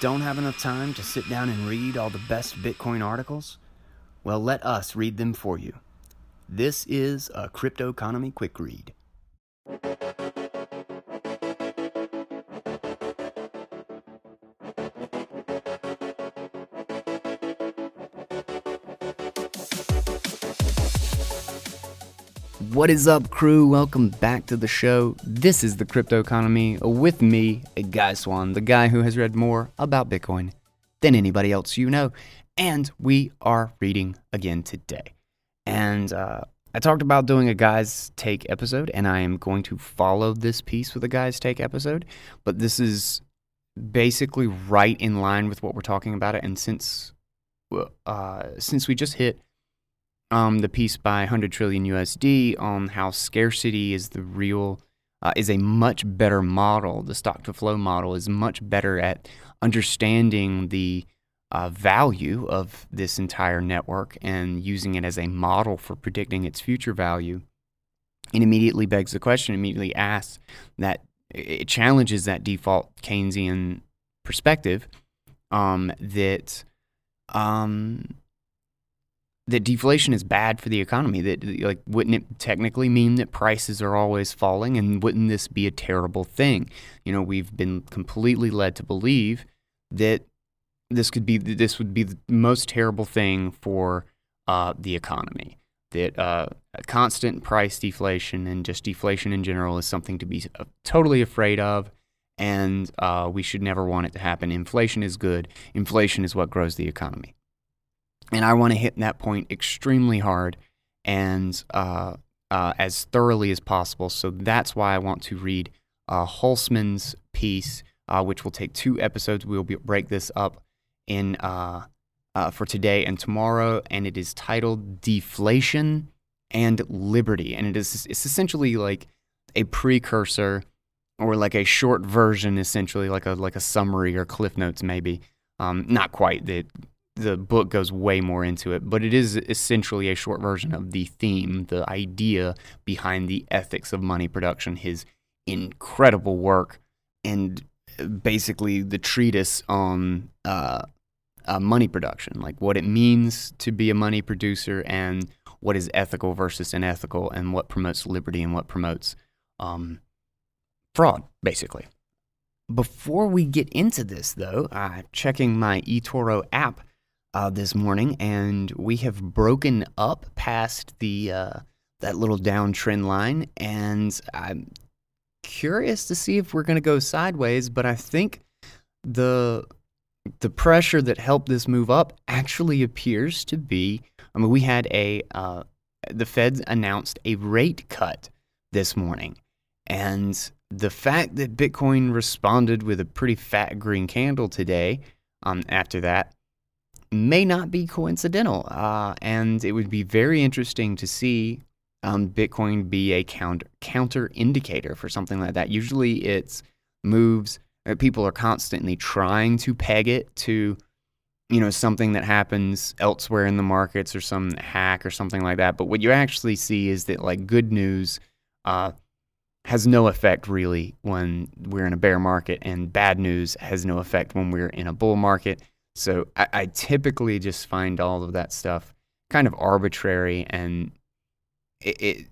don't have enough time to sit down and read all the best Bitcoin articles? Well, let us read them for you. This is a Crypto Economy Quick Read. What is up, crew? Welcome back to the show. This is the Crypto Economy with me, Guy Swan, the guy who has read more about Bitcoin than anybody else you know. And we are reading again today. And uh, I talked about doing a guy's take episode, and I am going to follow this piece with a guy's take episode. But this is basically right in line with what we're talking about. And since uh, since we just hit um, the piece by 100 trillion USD on how scarcity is the real uh, is a much better model. The stock to flow model is much better at understanding the uh, value of this entire network and using it as a model for predicting its future value. It immediately begs the question, immediately asks that it challenges that default Keynesian perspective um, that um, that deflation is bad for the economy. That like wouldn't it technically mean that prices are always falling, and wouldn't this be a terrible thing? You know, we've been completely led to believe that this could be this would be the most terrible thing for uh, the economy. That uh, constant price deflation and just deflation in general is something to be uh, totally afraid of, and uh, we should never want it to happen. Inflation is good. Inflation is what grows the economy. And I want to hit that point extremely hard and uh, uh, as thoroughly as possible. So that's why I want to read uh, Hülsmann's piece, uh, which will take two episodes. We'll be, break this up in uh, uh, for today and tomorrow, and it is titled "Deflation and Liberty," and it is it's essentially like a precursor or like a short version, essentially like a like a summary or cliff notes, maybe. Um, not quite that the book goes way more into it, but it is essentially a short version of the theme, the idea behind the ethics of money production, his incredible work, and basically the treatise on uh, uh, money production, like what it means to be a money producer and what is ethical versus unethical, and what promotes liberty and what promotes um, fraud, basically. Before we get into this, though, uh, checking my eToro app uh, this morning, and we have broken up past the uh, that little downtrend line, and I'm curious to see if we're going to go sideways. But I think the the pressure that helped this move up actually appears to be. I mean, we had a uh, the Feds announced a rate cut this morning, and the fact that Bitcoin responded with a pretty fat green candle today um, after that may not be coincidental. Uh, and it would be very interesting to see um, Bitcoin be a counter, counter indicator for something like that. Usually it's moves, people are constantly trying to peg it to you know something that happens elsewhere in the markets or some hack or something like that but what you actually see is that like good news uh, has no effect really when we're in a bear market and bad news has no effect when we're in a bull market so I, I typically just find all of that stuff kind of arbitrary and it, it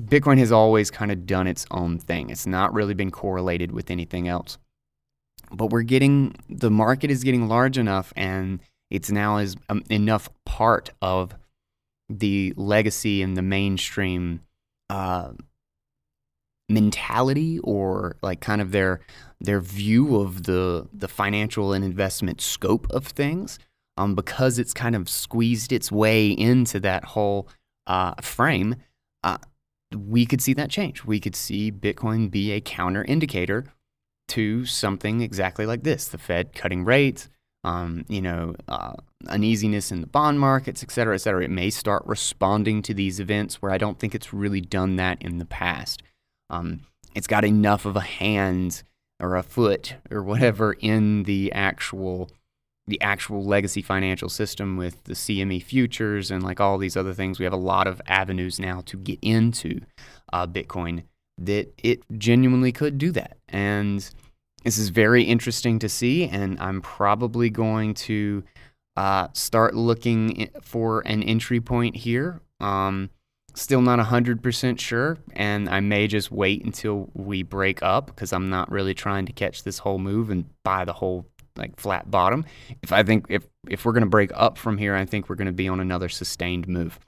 Bitcoin has always kind of done its own thing. It's not really been correlated with anything else. But we're getting the market is getting large enough and it's now is um, enough part of the legacy and the mainstream uh, mentality or like kind of their their view of the the financial and investment scope of things um, because it's kind of squeezed its way into that whole uh, frame uh, we could see that change. We could see bitcoin be a counter indicator to something exactly like this the fed cutting rates um, you know uh, uneasiness in the bond markets et cetera et cetera. It may start responding to these events where i don't think it's really done that in the past um, it's got enough of a hand or a foot or whatever in the actual the actual legacy financial system with the CME futures and like all these other things. We have a lot of avenues now to get into uh, Bitcoin that it genuinely could do that. And This is very interesting to see, and I'm probably going to uh, start looking for an entry point here. Um, still not 100% sure, and I may just wait until we break up because I'm not really trying to catch this whole move and buy the whole like flat bottom. If I think if if we're going to break up from here, I think we're going to be on another sustained move.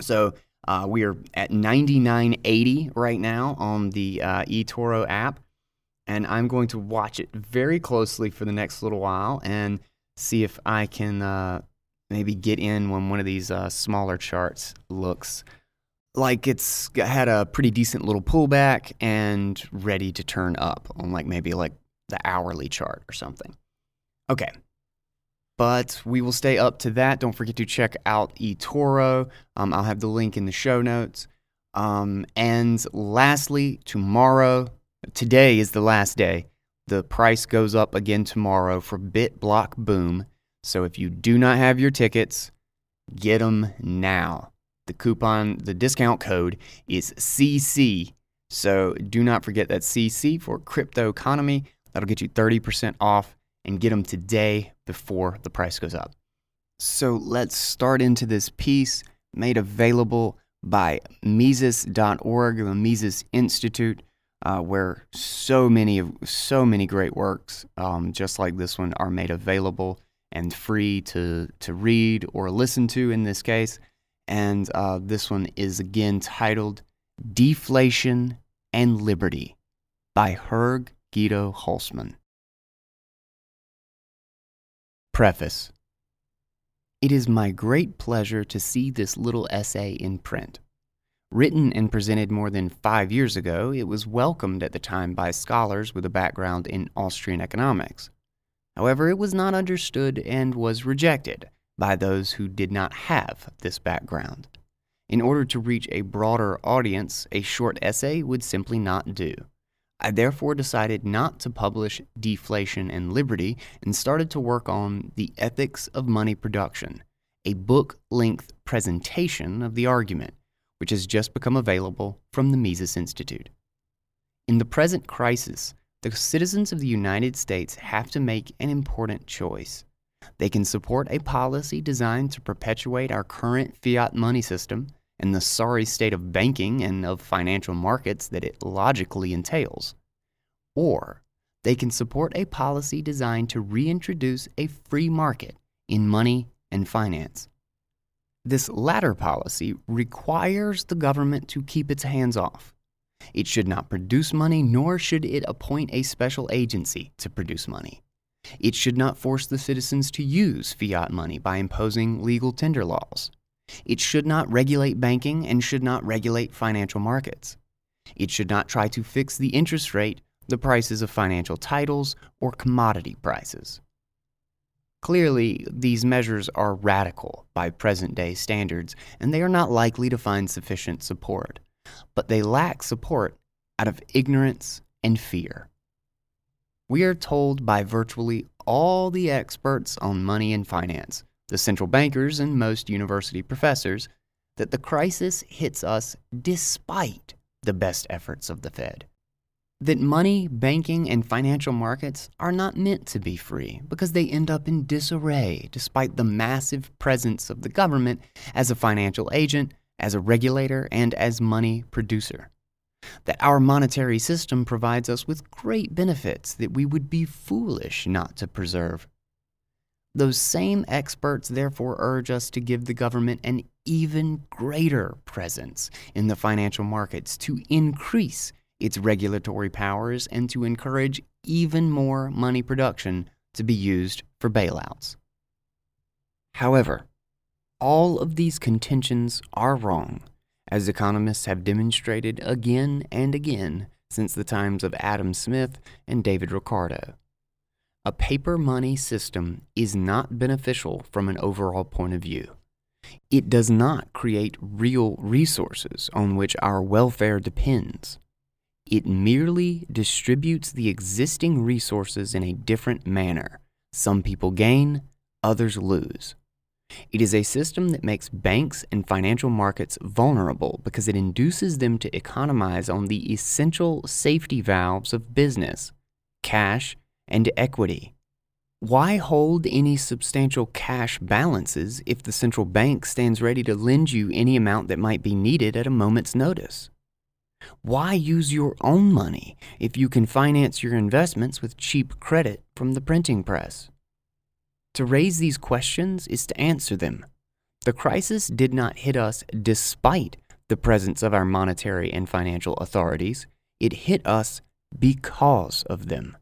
So uh, we are at 99.80 right now on the uh, eToro app and I'm going to watch it very closely for the next little while and see if I can uh, maybe get in when one of these uh, smaller charts looks like it's had a pretty decent little pullback and ready to turn up on like maybe like the hourly chart or something. Okay. But we will stay up to that. Don't forget to check out eToro. Um, I'll have the link in the show notes. Um, and lastly, tomorrow, Today is the last day. The price goes up again tomorrow for BitBlock Boom. So if you do not have your tickets, get them now. The coupon, the discount code is CC. So do not forget that CC for crypto economy. That'll get you 30% off and get them today before the price goes up. So let's start into this piece made available by Mises.org, the Mises Institute uh, where so many of so many great works, um, just like this one, are made available and free to to read or listen to in this case. And uh, this one is again titled "Deflation and Liberty" by Jörg Guido Hülsmann. Preface. It is my great pleasure to see this little essay in print. Written and presented more than five years ago, it was welcomed at the time by scholars with a background in Austrian economics. However, it was not understood and was rejected by those who did not have this background. In order to reach a broader audience, a short essay would simply not do. I therefore decided not to publish Deflation and Liberty and started to work on The Ethics of Money Production, a book length presentation of the argument which has just become available from the Mises Institute. In the present crisis, the citizens of the United States have to make an important choice. They can support a policy designed to perpetuate our current fiat money system and the sorry state of banking and of financial markets that it logically entails. Or they can support a policy designed to reintroduce a free market in money and finance. This latter policy requires the government to keep its hands off. It should not produce money, nor should it appoint a special agency to produce money. It should not force the citizens to use fiat money by imposing legal tender laws. It should not regulate banking and should not regulate financial markets. It should not try to fix the interest rate, the prices of financial titles, or commodity prices. Clearly, these measures are radical by present day standards, and they are not likely to find sufficient support. But they lack support out of ignorance and fear. We are told by virtually all the experts on money and finance, the central bankers, and most university professors, that the crisis hits us despite the best efforts of the Fed that money, banking, and financial markets are not meant to be free because they end up in disarray despite the massive presence of the government as a financial agent, as a regulator, and as money producer. That our monetary system provides us with great benefits that we would be foolish not to preserve. Those same experts therefore urge us to give the government an even greater presence in the financial markets to increase its regulatory powers and to encourage even more money production to be used for bailouts. However, all of these contentions are wrong, as economists have demonstrated again and again since the times of Adam Smith and David Ricardo. A paper money system is not beneficial from an overall point of view. It does not create real resources on which our welfare depends. It merely distributes the existing resources in a different manner. Some people gain, others lose. It is a system that makes banks and financial markets vulnerable because it induces them to economize on the essential safety valves of business cash, and equity. Why hold any substantial cash balances if the central bank stands ready to lend you any amount that might be needed at a moment's notice? Why use your own money if you can finance your investments with cheap credit from the printing press? To raise these questions is to answer them. The crisis did not hit us despite the presence of our monetary and financial authorities, it hit us because of them.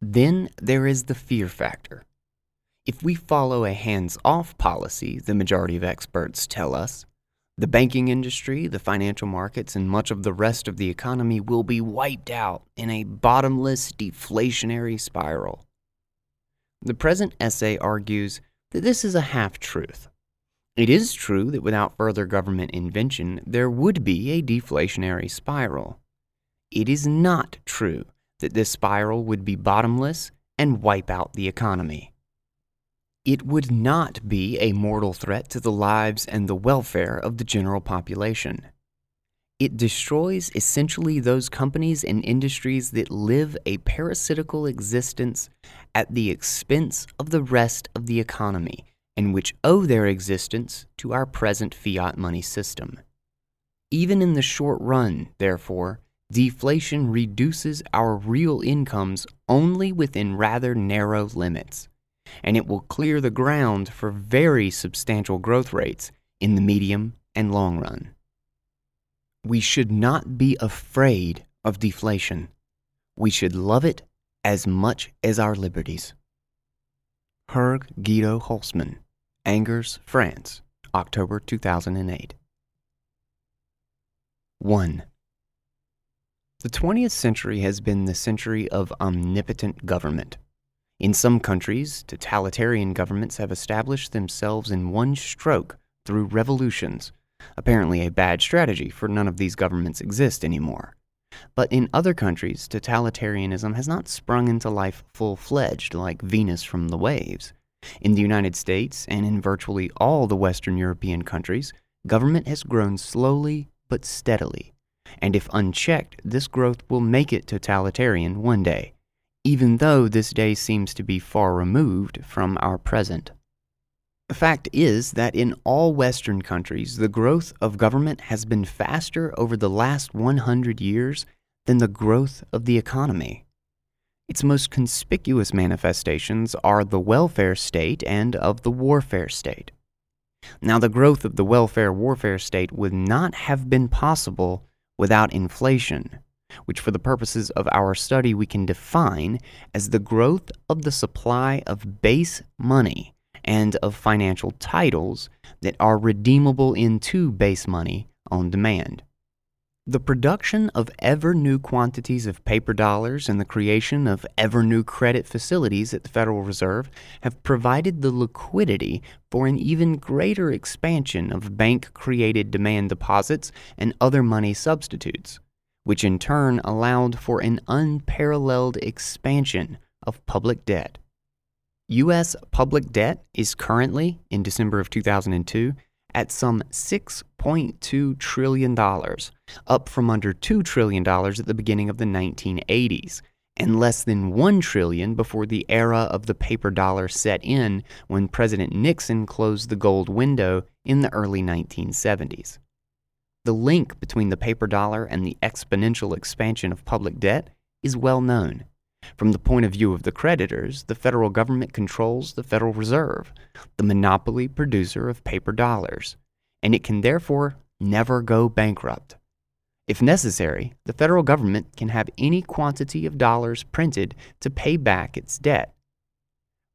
Then there is the fear factor. If we follow a hands off policy, the majority of experts tell us, the banking industry, the financial markets, and much of the rest of the economy will be wiped out in a bottomless deflationary spiral. The present essay argues that this is a half truth. It is true that without further government invention, there would be a deflationary spiral. It is not true that this spiral would be bottomless and wipe out the economy it would not be a mortal threat to the lives and the welfare of the general population. It destroys essentially those companies and industries that live a parasitical existence at the expense of the rest of the economy and which owe their existence to our present fiat money system. Even in the short run, therefore, deflation reduces our real incomes only within rather narrow limits and it will clear the ground for very substantial growth rates in the medium and long run. We should not be afraid of deflation. We should love it as much as our liberties. Jörg Guido Hülsmann, Angers, France, October 2008. 1. The 20th century has been the century of omnipotent government. In some countries, totalitarian governments have established themselves in one stroke through revolutions, apparently a bad strategy, for none of these governments exist anymore. But in other countries, totalitarianism has not sprung into life full fledged like Venus from the waves. In the United States and in virtually all the Western European countries, government has grown slowly but steadily. And if unchecked, this growth will make it totalitarian one day even though this day seems to be far removed from our present. The fact is that in all Western countries, the growth of government has been faster over the last 100 years than the growth of the economy. Its most conspicuous manifestations are the welfare state and of the warfare state. Now, the growth of the welfare warfare state would not have been possible without inflation which for the purposes of our study we can define as the growth of the supply of base money and of financial titles that are redeemable into base money on demand. The production of ever new quantities of paper dollars and the creation of ever new credit facilities at the Federal Reserve have provided the liquidity for an even greater expansion of bank created demand deposits and other money substitutes which in turn allowed for an unparalleled expansion of public debt. U.S. public debt is currently, in December of 2002, at some $6.2 trillion, up from under $2 trillion at the beginning of the 1980s, and less than $1 trillion before the era of the paper dollar set in when President Nixon closed the gold window in the early 1970s. The link between the paper dollar and the exponential expansion of public debt is well known. From the point of view of the creditors, the federal government controls the Federal Reserve, the monopoly producer of paper dollars, and it can therefore never go bankrupt. If necessary, the federal government can have any quantity of dollars printed to pay back its debt.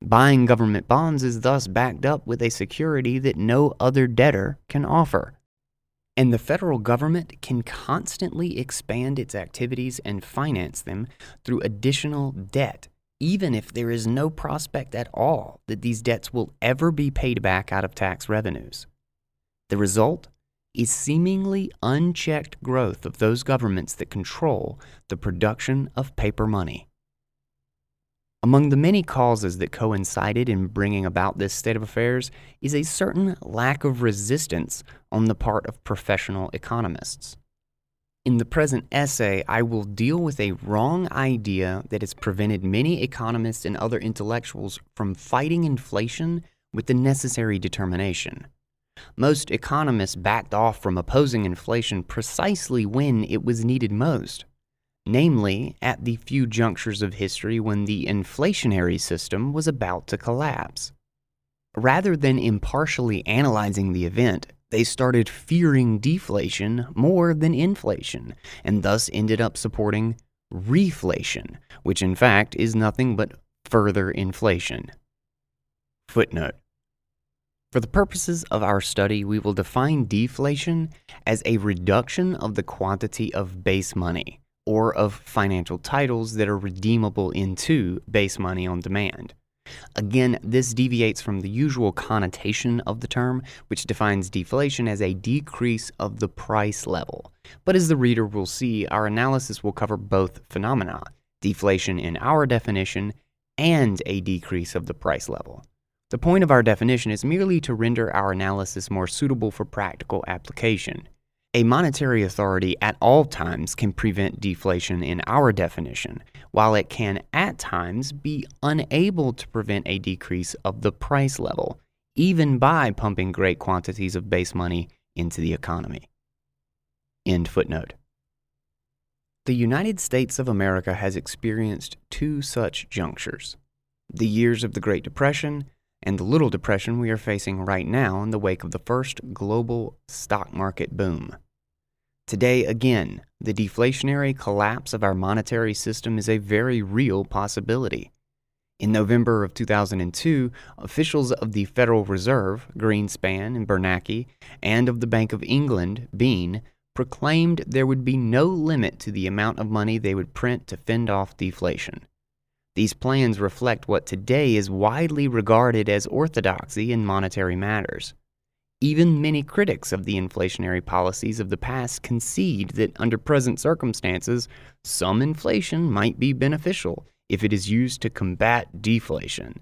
Buying government bonds is thus backed up with a security that no other debtor can offer and the federal government can constantly expand its activities and finance them through additional debt, even if there is no prospect at all that these debts will ever be paid back out of tax revenues. The result is seemingly unchecked growth of those governments that control the production of paper money. Among the many causes that coincided in bringing about this state of affairs is a certain lack of resistance on the part of professional economists. In the present essay, I will deal with a wrong idea that has prevented many economists and other intellectuals from fighting inflation with the necessary determination. Most economists backed off from opposing inflation precisely when it was needed most, namely at the few junctures of history when the inflationary system was about to collapse. Rather than impartially analyzing the event, they started fearing deflation more than inflation, and thus ended up supporting reflation, which in fact is nothing but further inflation. Footnote For the purposes of our study, we will define deflation as a reduction of the quantity of base money or of financial titles that are redeemable into base money on demand. Again, this deviates from the usual connotation of the term, which defines deflation as a decrease of the price level. But as the reader will see, our analysis will cover both phenomena deflation in our definition and a decrease of the price level. The point of our definition is merely to render our analysis more suitable for practical application. A monetary authority at all times can prevent deflation in our definition, while it can at times be unable to prevent a decrease of the price level, even by pumping great quantities of base money into the economy. End footnote. The United States of America has experienced two such junctures the years of the Great Depression and the Little Depression we are facing right now in the wake of the first global stock market boom. Today, again, the deflationary collapse of our monetary system is a very real possibility. In November of 2002, officials of the Federal Reserve, Greenspan and Bernanke, and of the Bank of England, Bean, proclaimed there would be no limit to the amount of money they would print to fend off deflation. These plans reflect what today is widely regarded as orthodoxy in monetary matters. Even many critics of the inflationary policies of the past concede that under present circumstances, some inflation might be beneficial if it is used to combat deflation.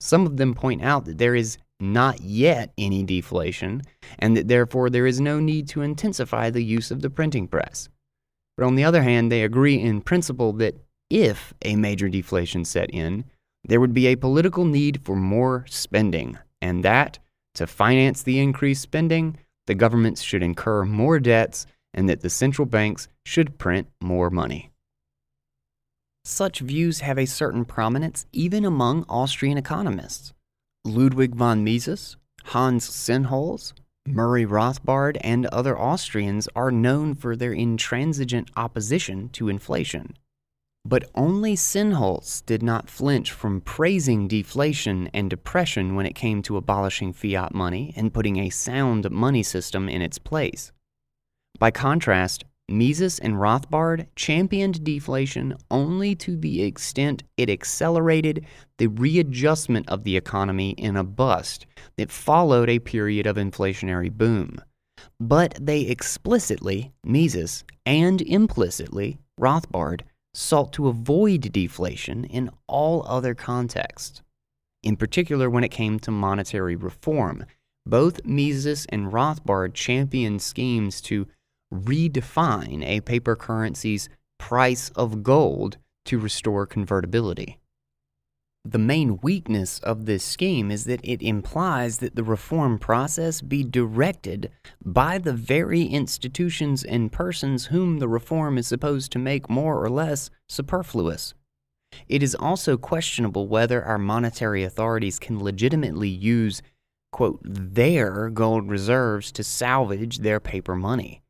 Some of them point out that there is not yet any deflation, and that therefore there is no need to intensify the use of the printing press. But on the other hand, they agree in principle that if a major deflation set in, there would be a political need for more spending, and that, to finance the increased spending, the governments should incur more debts and that the central banks should print more money. Such views have a certain prominence even among Austrian economists. Ludwig von Mises, Hans Sennholz, Murray Rothbard, and other Austrians are known for their intransigent opposition to inflation. But only Sennholz did not flinch from praising deflation and depression when it came to abolishing fiat money and putting a sound money system in its place. By contrast, Mises and Rothbard championed deflation only to the extent it accelerated the readjustment of the economy in a bust that followed a period of inflationary boom. But they explicitly, Mises, and implicitly, Rothbard, sought to avoid deflation in all other contexts. In particular, when it came to monetary reform, both Mises and Rothbard championed schemes to redefine a paper currency's price of gold to restore convertibility. The main weakness of this scheme is that it implies that the reform process be directed by the very institutions and persons whom the reform is supposed to make more or less superfluous. It is also questionable whether our monetary authorities can legitimately use, quote, their gold reserves to salvage their paper money.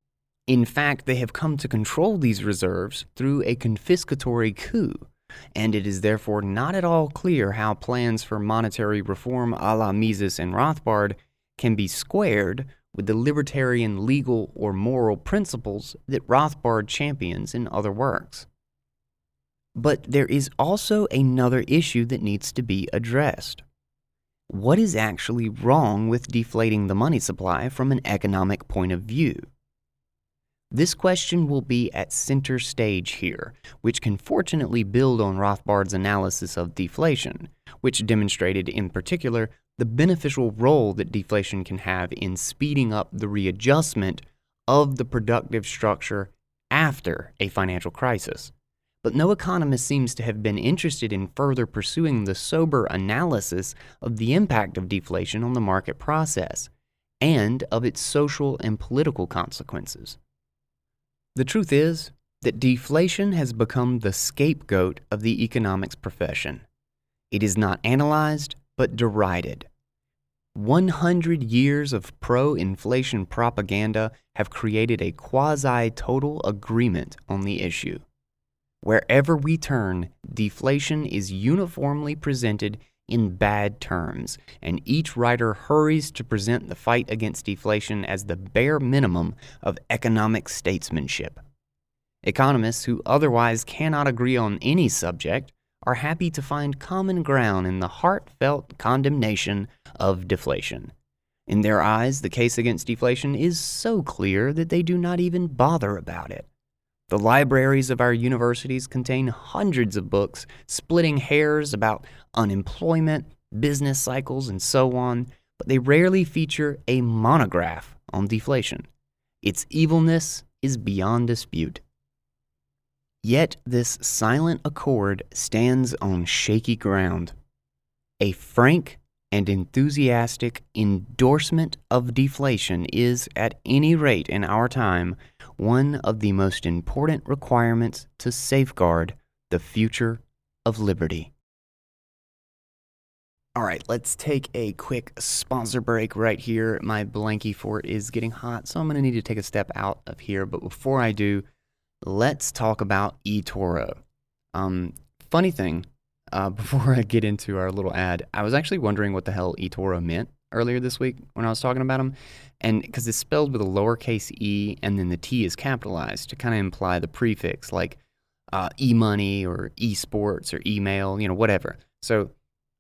In fact, they have come to control these reserves through a confiscatory coup and it is therefore not at all clear how plans for monetary reform a la Mises and Rothbard can be squared with the libertarian legal or moral principles that Rothbard champions in other works. But there is also another issue that needs to be addressed. What is actually wrong with deflating the money supply from an economic point of view? This question will be at center stage here, which can fortunately build on Rothbard's analysis of deflation, which demonstrated in particular the beneficial role that deflation can have in speeding up the readjustment of the productive structure after a financial crisis. But no economist seems to have been interested in further pursuing the sober analysis of the impact of deflation on the market process and of its social and political consequences. The truth is that deflation has become the scapegoat of the economics profession. It is not analyzed, but derided. 100 years of pro inflation propaganda have created a quasi total agreement on the issue. Wherever we turn, deflation is uniformly presented in bad terms, and each writer hurries to present the fight against deflation as the bare minimum of economic statesmanship. Economists who otherwise cannot agree on any subject are happy to find common ground in the heartfelt condemnation of deflation. In their eyes, the case against deflation is so clear that they do not even bother about it. The libraries of our universities contain hundreds of books splitting hairs about unemployment, business cycles, and so on, but they rarely feature a monograph on deflation. Its evilness is beyond dispute. Yet this silent accord stands on shaky ground. A frank and enthusiastic endorsement of deflation is, at any rate in our time, one of the most important requirements to safeguard the future of liberty. All right, let's take a quick sponsor break right here. My blankie fort is getting hot, so I'm going to need to take a step out of here. But before I do, let's talk about eToro. Um, funny thing, uh, before I get into our little ad, I was actually wondering what the hell eToro meant earlier this week when I was talking about them. And because it's spelled with a lowercase e and then the T is capitalized to kind of imply the prefix like uh, e money or esports or email, you know, whatever. So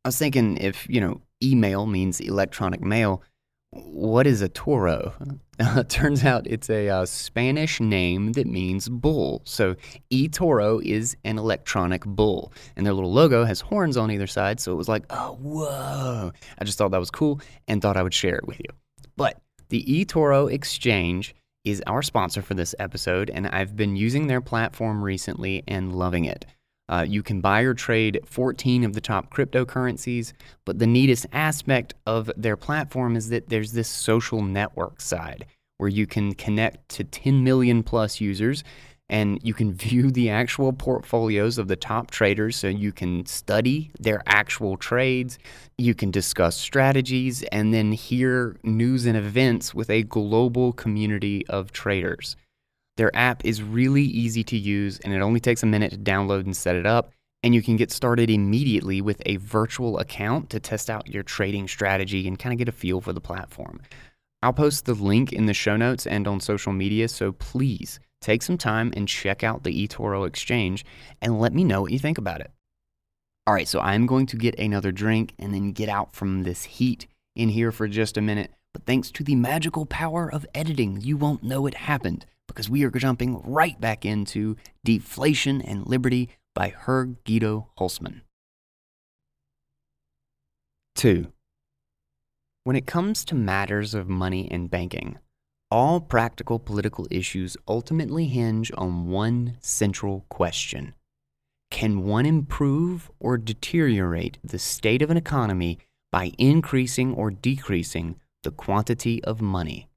I was thinking if, you know, email means electronic mail, what is a toro? Uh, turns out it's a uh, Spanish name that means bull. So eToro is an electronic bull. And their little logo has horns on either side. So it was like, oh, whoa. I just thought that was cool and thought I would share it with you. But the eToro Exchange is our sponsor for this episode, and I've been using their platform recently and loving it. Uh, you can buy or trade 14 of the top cryptocurrencies, but the neatest aspect of their platform is that there's this social network side where you can connect to 10 million plus users and you can view the actual portfolios of the top traders so you can study their actual trades, you can discuss strategies, and then hear news and events with a global community of traders. Their app is really easy to use and it only takes a minute to download and set it up. And you can get started immediately with a virtual account to test out your trading strategy and kind of get a feel for the platform. I'll post the link in the show notes and on social media, so please take some time and check out the eToro exchange and let me know what you think about it. All right, so I'm going to get another drink and then get out from this heat in here for just a minute. But thanks to the magical power of editing, you won't know it happened because we are jumping right back into Deflation and Liberty by Jörg Guido Hülsmann. 2. When it comes to matters of money and banking, all practical political issues ultimately hinge on one central question Can one improve or deteriorate the state of an economy by increasing or decreasing the quantity of money?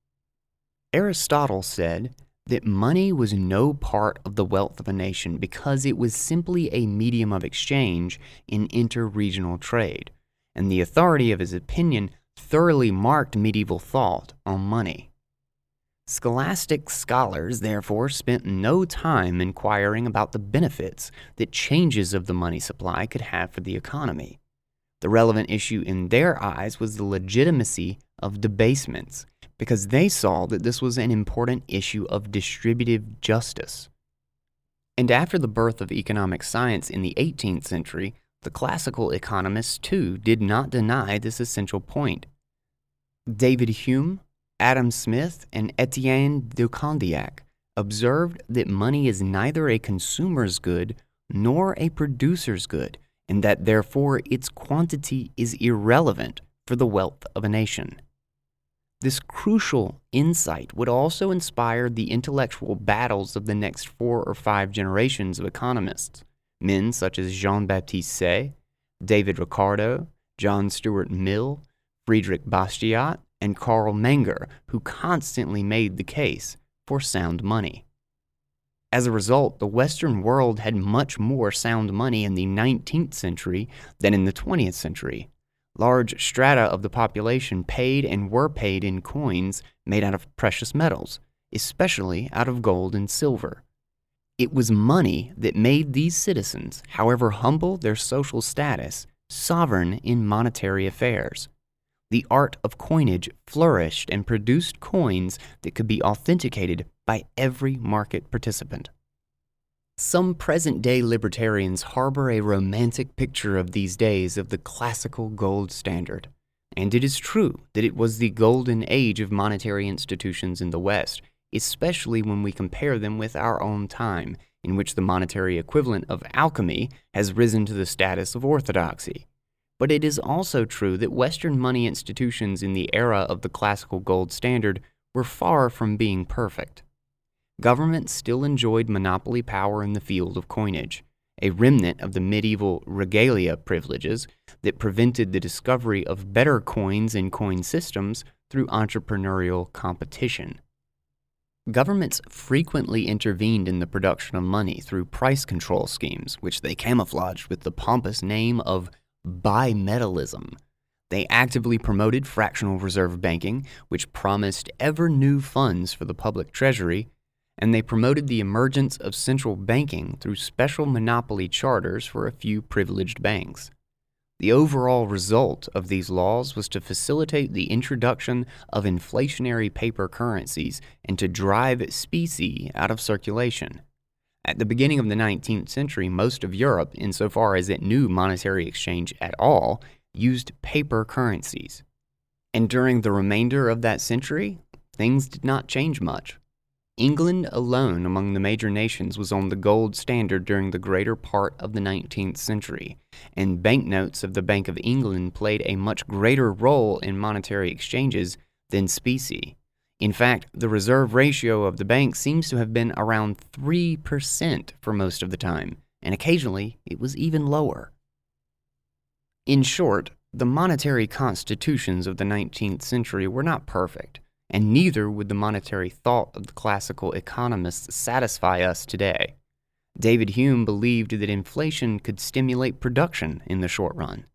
Aristotle said that money was no part of the wealth of a nation because it was simply a medium of exchange in interregional trade, and the authority of his opinion thoroughly marked medieval thought on money. Scholastic scholars, therefore, spent no time inquiring about the benefits that changes of the money supply could have for the economy. The relevant issue in their eyes was the legitimacy of debasements because they saw that this was an important issue of distributive justice. And after the birth of economic science in the 18th century, the classical economists too did not deny this essential point. David Hume, Adam Smith, and Etienne de Condillac observed that money is neither a consumer's good nor a producer's good, and that therefore its quantity is irrelevant for the wealth of a nation. This crucial insight would also inspire the intellectual battles of the next four or five generations of economists, men such as Jean Baptiste Say, David Ricardo, John Stuart Mill, Friedrich Bastiat, and Carl Menger, who constantly made the case for sound money. As a result, the Western world had much more sound money in the 19th century than in the 20th century. Large strata of the population paid and were paid in coins made out of precious metals, especially out of gold and silver. It was money that made these citizens, however humble their social status, sovereign in monetary affairs. The art of coinage flourished and produced coins that could be authenticated by every market participant. Some present day libertarians harbor a romantic picture of these days of the classical gold standard. And it is true that it was the golden age of monetary institutions in the West, especially when we compare them with our own time, in which the monetary equivalent of alchemy has risen to the status of orthodoxy. But it is also true that Western money institutions in the era of the classical gold standard were far from being perfect government still enjoyed monopoly power in the field of coinage, a remnant of the medieval regalia privileges that prevented the discovery of better coins and coin systems through entrepreneurial competition. Governments frequently intervened in the production of money through price control schemes, which they camouflaged with the pompous name of bimetallism. They actively promoted fractional reserve banking, which promised ever new funds for the public treasury and they promoted the emergence of central banking through special monopoly charters for a few privileged banks. The overall result of these laws was to facilitate the introduction of inflationary paper currencies and to drive specie out of circulation. At the beginning of the 19th century, most of Europe, insofar as it knew monetary exchange at all, used paper currencies. And during the remainder of that century, things did not change much. England alone among the major nations was on the gold standard during the greater part of the 19th century, and banknotes of the Bank of England played a much greater role in monetary exchanges than specie. In fact, the reserve ratio of the bank seems to have been around 3% for most of the time, and occasionally it was even lower. In short, the monetary constitutions of the 19th century were not perfect and neither would the monetary thought of the classical economists satisfy us today. David Hume believed that inflation could stimulate production in the short run.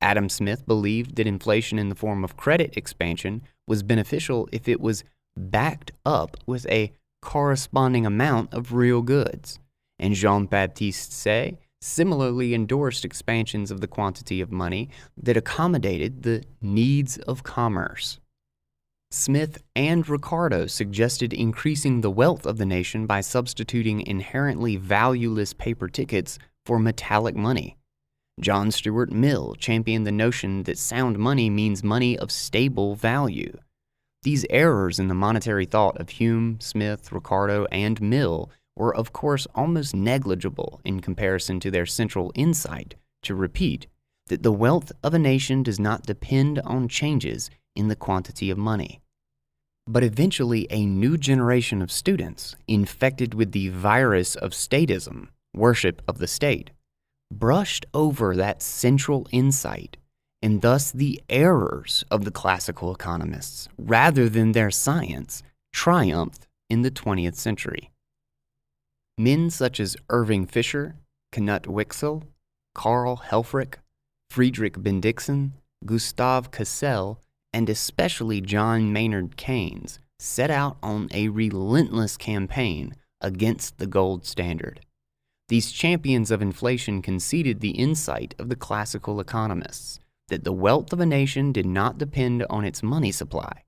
Adam Smith believed that inflation in the form of credit expansion was beneficial if it was backed up with a corresponding amount of real goods. And Jean Baptiste Say similarly endorsed expansions of the quantity of money that accommodated the needs of commerce. Smith and Ricardo suggested increasing the wealth of the nation by substituting inherently valueless paper tickets for metallic money. John Stuart Mill championed the notion that sound money means money of stable value. These errors in the monetary thought of Hume, Smith, Ricardo, and Mill were, of course, almost negligible in comparison to their central insight to repeat that the wealth of a nation does not depend on changes in the quantity of money. But eventually, a new generation of students, infected with the virus of statism, worship of the state, brushed over that central insight and thus the errors of the classical economists, rather than their science, triumphed in the 20th century. Men such as Irving Fisher, Knut Wicksell, Carl Helfferich, Friedrich Bendixen, Gustav Cassel, and especially John Maynard Keynes, set out on a relentless campaign against the gold standard. These champions of inflation conceded the insight of the classical economists that the wealth of a nation did not depend on its money supply,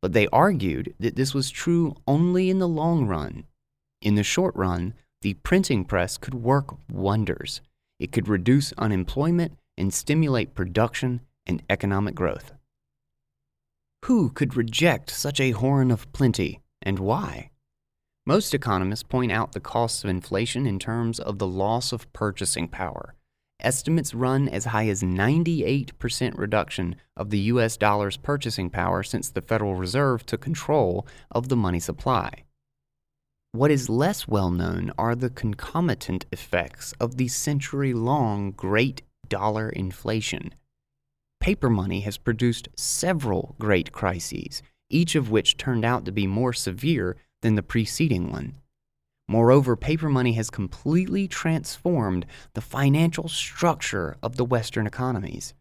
but they argued that this was true only in the long run. In the short run, the printing press could work wonders. It could reduce unemployment and stimulate production and economic growth. Who could reject such a horn of plenty, and why? Most economists point out the costs of inflation in terms of the loss of purchasing power. estimates run as high as 98% reduction of the US dollar's purchasing power since the Federal Reserve took control of the money supply. What is less well known are the concomitant effects of the century long Great Dollar Inflation. Paper money has produced several great crises, each of which turned out to be more severe than the preceding one. Moreover, paper money has completely transformed the financial structure of the Western economies.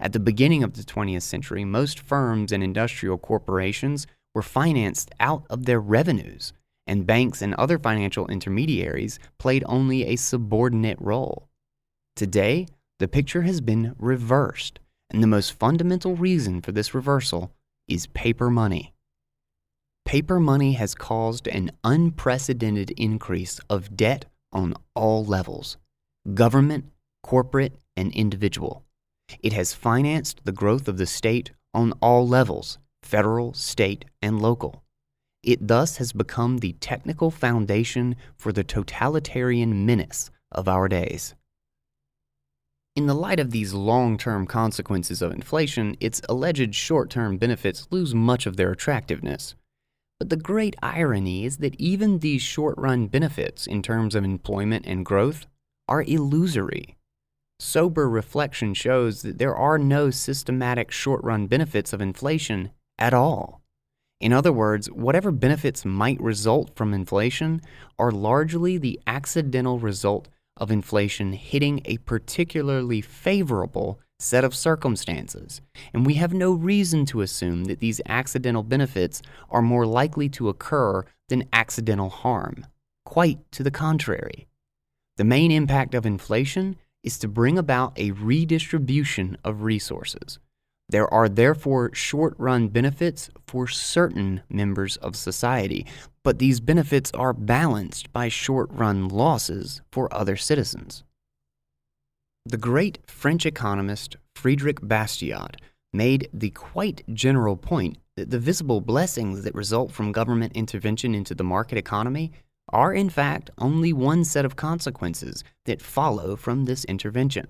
At the beginning of the 20th century, most firms and industrial corporations were financed out of their revenues, and banks and other financial intermediaries played only a subordinate role. Today, the picture has been reversed, and the most fundamental reason for this reversal is paper money. Paper money has caused an unprecedented increase of debt on all levels government, corporate, and individual. It has financed the growth of the state on all levels federal, state, and local. It thus has become the technical foundation for the totalitarian menace of our days. In the light of these long term consequences of inflation, its alleged short term benefits lose much of their attractiveness. But the great irony is that even these short run benefits in terms of employment and growth are illusory. Sober reflection shows that there are no systematic short run benefits of inflation at all. In other words, whatever benefits might result from inflation are largely the accidental result of inflation hitting a particularly favorable set of circumstances, and we have no reason to assume that these accidental benefits are more likely to occur than accidental harm. Quite to the contrary. The main impact of inflation is to bring about a redistribution of resources. There are therefore short run benefits for certain members of society, but these benefits are balanced by short run losses for other citizens. The great French economist Friedrich Bastiat made the quite general point that the visible blessings that result from government intervention into the market economy are in fact only one set of consequences that follow from this intervention.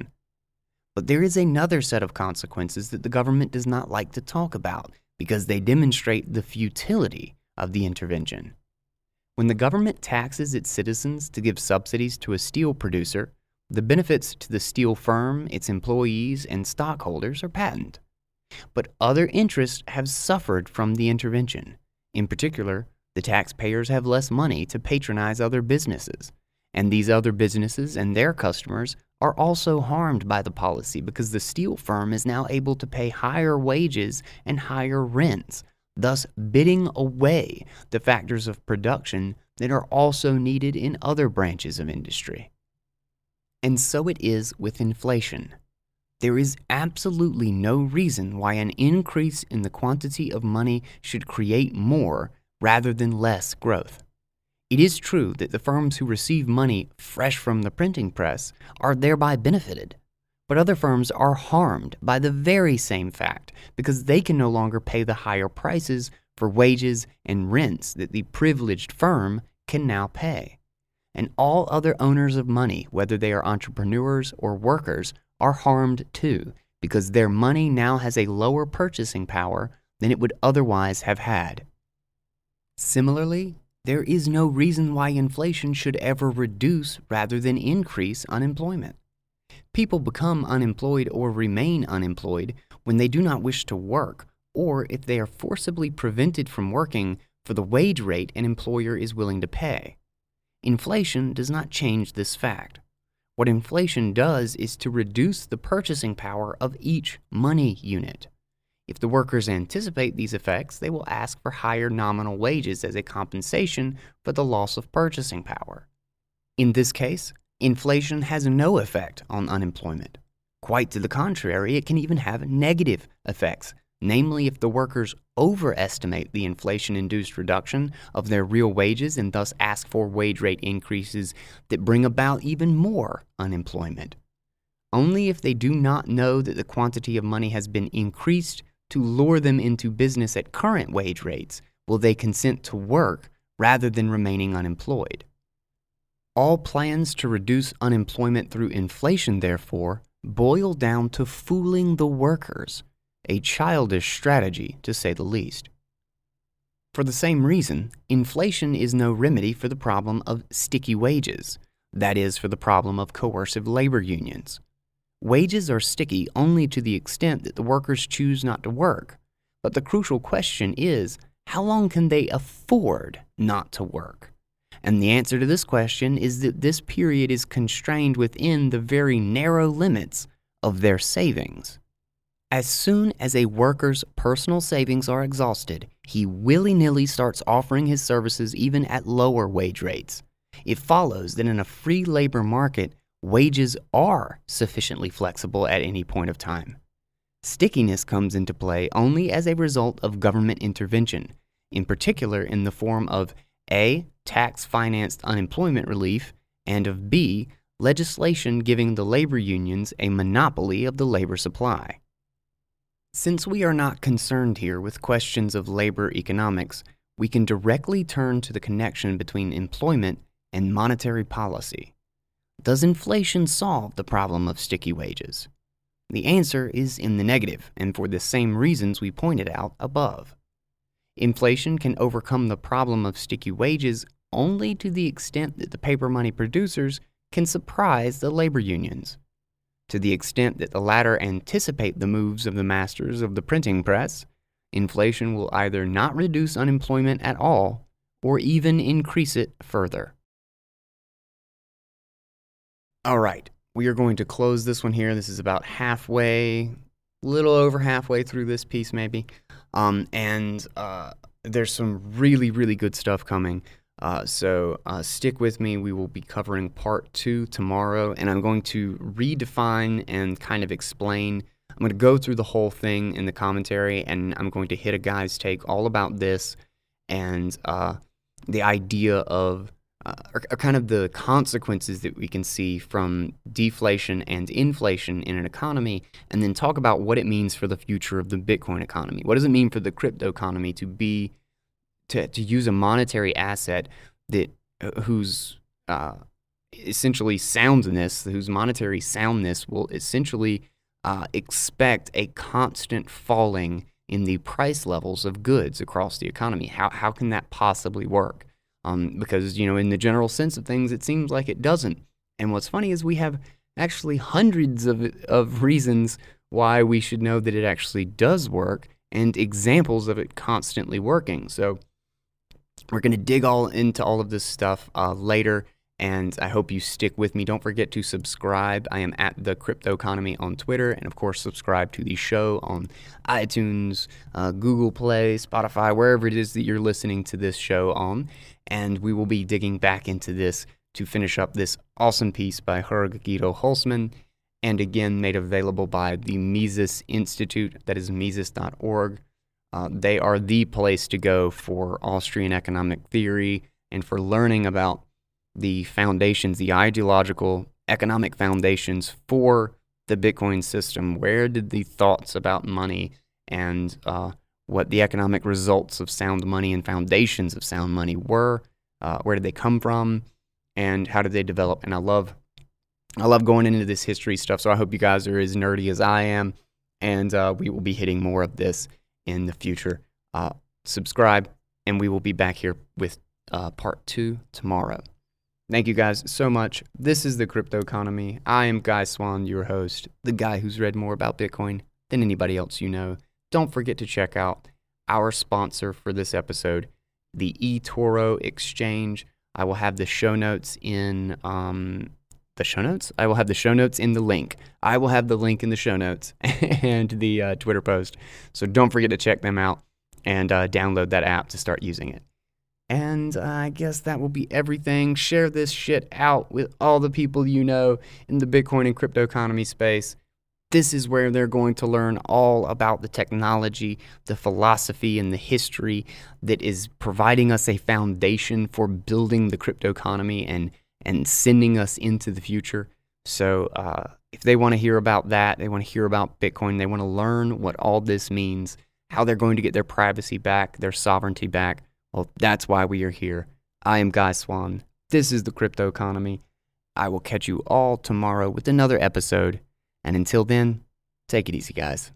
But there is another set of consequences that the government does not like to talk about because they demonstrate the futility of the intervention. When the government taxes its citizens to give subsidies to a steel producer, the benefits to the steel firm, its employees, and stockholders are patent. But other interests have suffered from the intervention. In particular, the taxpayers have less money to patronize other businesses, and these other businesses and their customers are also harmed by the policy because the steel firm is now able to pay higher wages and higher rents, thus bidding away the factors of production that are also needed in other branches of industry. And so it is with inflation. There is absolutely no reason why an increase in the quantity of money should create more rather than less growth. It is true that the firms who receive money fresh from the printing press are thereby benefited, but other firms are harmed by the very same fact because they can no longer pay the higher prices for wages and rents that the privileged firm can now pay and all other owners of money, whether they are entrepreneurs or workers, are harmed too, because their money now has a lower purchasing power than it would otherwise have had. Similarly, there is no reason why inflation should ever reduce rather than increase unemployment. People become unemployed or remain unemployed when they do not wish to work, or if they are forcibly prevented from working for the wage rate an employer is willing to pay. Inflation does not change this fact. What inflation does is to reduce the purchasing power of each money unit. If the workers anticipate these effects, they will ask for higher nominal wages as a compensation for the loss of purchasing power. In this case, inflation has no effect on unemployment. Quite to the contrary, it can even have negative effects, namely if the workers overestimate the inflation induced reduction of their real wages and thus ask for wage rate increases that bring about even more unemployment. Only if they do not know that the quantity of money has been increased to lure them into business at current wage rates will they consent to work rather than remaining unemployed. All plans to reduce unemployment through inflation, therefore, boil down to fooling the workers, a childish strategy to say the least. For the same reason, inflation is no remedy for the problem of sticky wages, that is, for the problem of coercive labor unions. Wages are sticky only to the extent that the workers choose not to work, but the crucial question is how long can they afford not to work? And the answer to this question is that this period is constrained within the very narrow limits of their savings. As soon as a worker's personal savings are exhausted, he willy nilly starts offering his services even at lower wage rates. It follows that in a free labor market, wages are sufficiently flexible at any point of time. Stickiness comes into play only as a result of government intervention, in particular in the form of A. Tax financed unemployment relief, and of B. Legislation giving the labor unions a monopoly of the labor supply. Since we are not concerned here with questions of labor economics, we can directly turn to the connection between employment and monetary policy. Does inflation solve the problem of sticky wages? The answer is in the negative, and for the same reasons we pointed out above. Inflation can overcome the problem of sticky wages only to the extent that the paper money producers can surprise the labor unions. To the extent that the latter anticipate the moves of the masters of the printing press, inflation will either not reduce unemployment at all or even increase it further. All right, we are going to close this one here. This is about halfway, little over halfway through this piece, maybe. Um, and uh, there's some really, really good stuff coming. Uh, so uh, stick with me. We will be covering part two tomorrow, and I'm going to redefine and kind of explain. I'm going to go through the whole thing in the commentary, and I'm going to hit a guy's take all about this and uh, the idea of uh, are, are, kind of the consequences that we can see from deflation and inflation in an economy, and then talk about what it means for the future of the Bitcoin economy. What does it mean for the crypto economy to be to, to use a monetary asset that uh, whose uh, essentially soundness, whose monetary soundness will essentially uh, expect a constant falling in the price levels of goods across the economy. How, how can that possibly work? Um, because, you know, in the general sense of things, it seems like it doesn't. And what's funny is we have actually hundreds of, of reasons why we should know that it actually does work and examples of it constantly working. So we're going to dig all into all of this stuff uh, later. And I hope you stick with me. Don't forget to subscribe. I am at the Crypto Economy on Twitter. And of course, subscribe to the show on iTunes, uh, Google Play, Spotify, wherever it is that you're listening to this show on and we will be digging back into this to finish up this awesome piece by Jörg Guido Hülsmann, and again made available by the Mises Institute, that is Mises.org. Uh, they are the place to go for Austrian economic theory and for learning about the foundations, the ideological economic foundations for the Bitcoin system. Where did the thoughts about money and uh, what the economic results of sound money and foundations of sound money were. Uh, where did they come from, and how did they develop? And I love, I love going into this history stuff. So I hope you guys are as nerdy as I am, and uh, we will be hitting more of this in the future. Uh, subscribe, and we will be back here with uh, part two tomorrow. Thank you guys so much. This is the crypto economy. I am Guy Swan, your host, the guy who's read more about Bitcoin than anybody else you know don't forget to check out our sponsor for this episode, the eToro Exchange. I will have the show notes in um, the show notes. I will have the show notes in the link. I will have the link in the show notes and the uh, Twitter post. So don't forget to check them out and uh, download that app to start using it. And uh, I guess that will be everything. Share this shit out with all the people you know in the Bitcoin and crypto economy space. This is where they're going to learn all about the technology, the philosophy, and the history that is providing us a foundation for building the crypto economy and, and sending us into the future. So, uh, if they want to hear about that, they want to hear about Bitcoin, they want to learn what all this means, how they're going to get their privacy back, their sovereignty back, well, that's why we are here. I am Guy Swan. This is the crypto economy. I will catch you all tomorrow with another episode. And until then, take it easy, guys.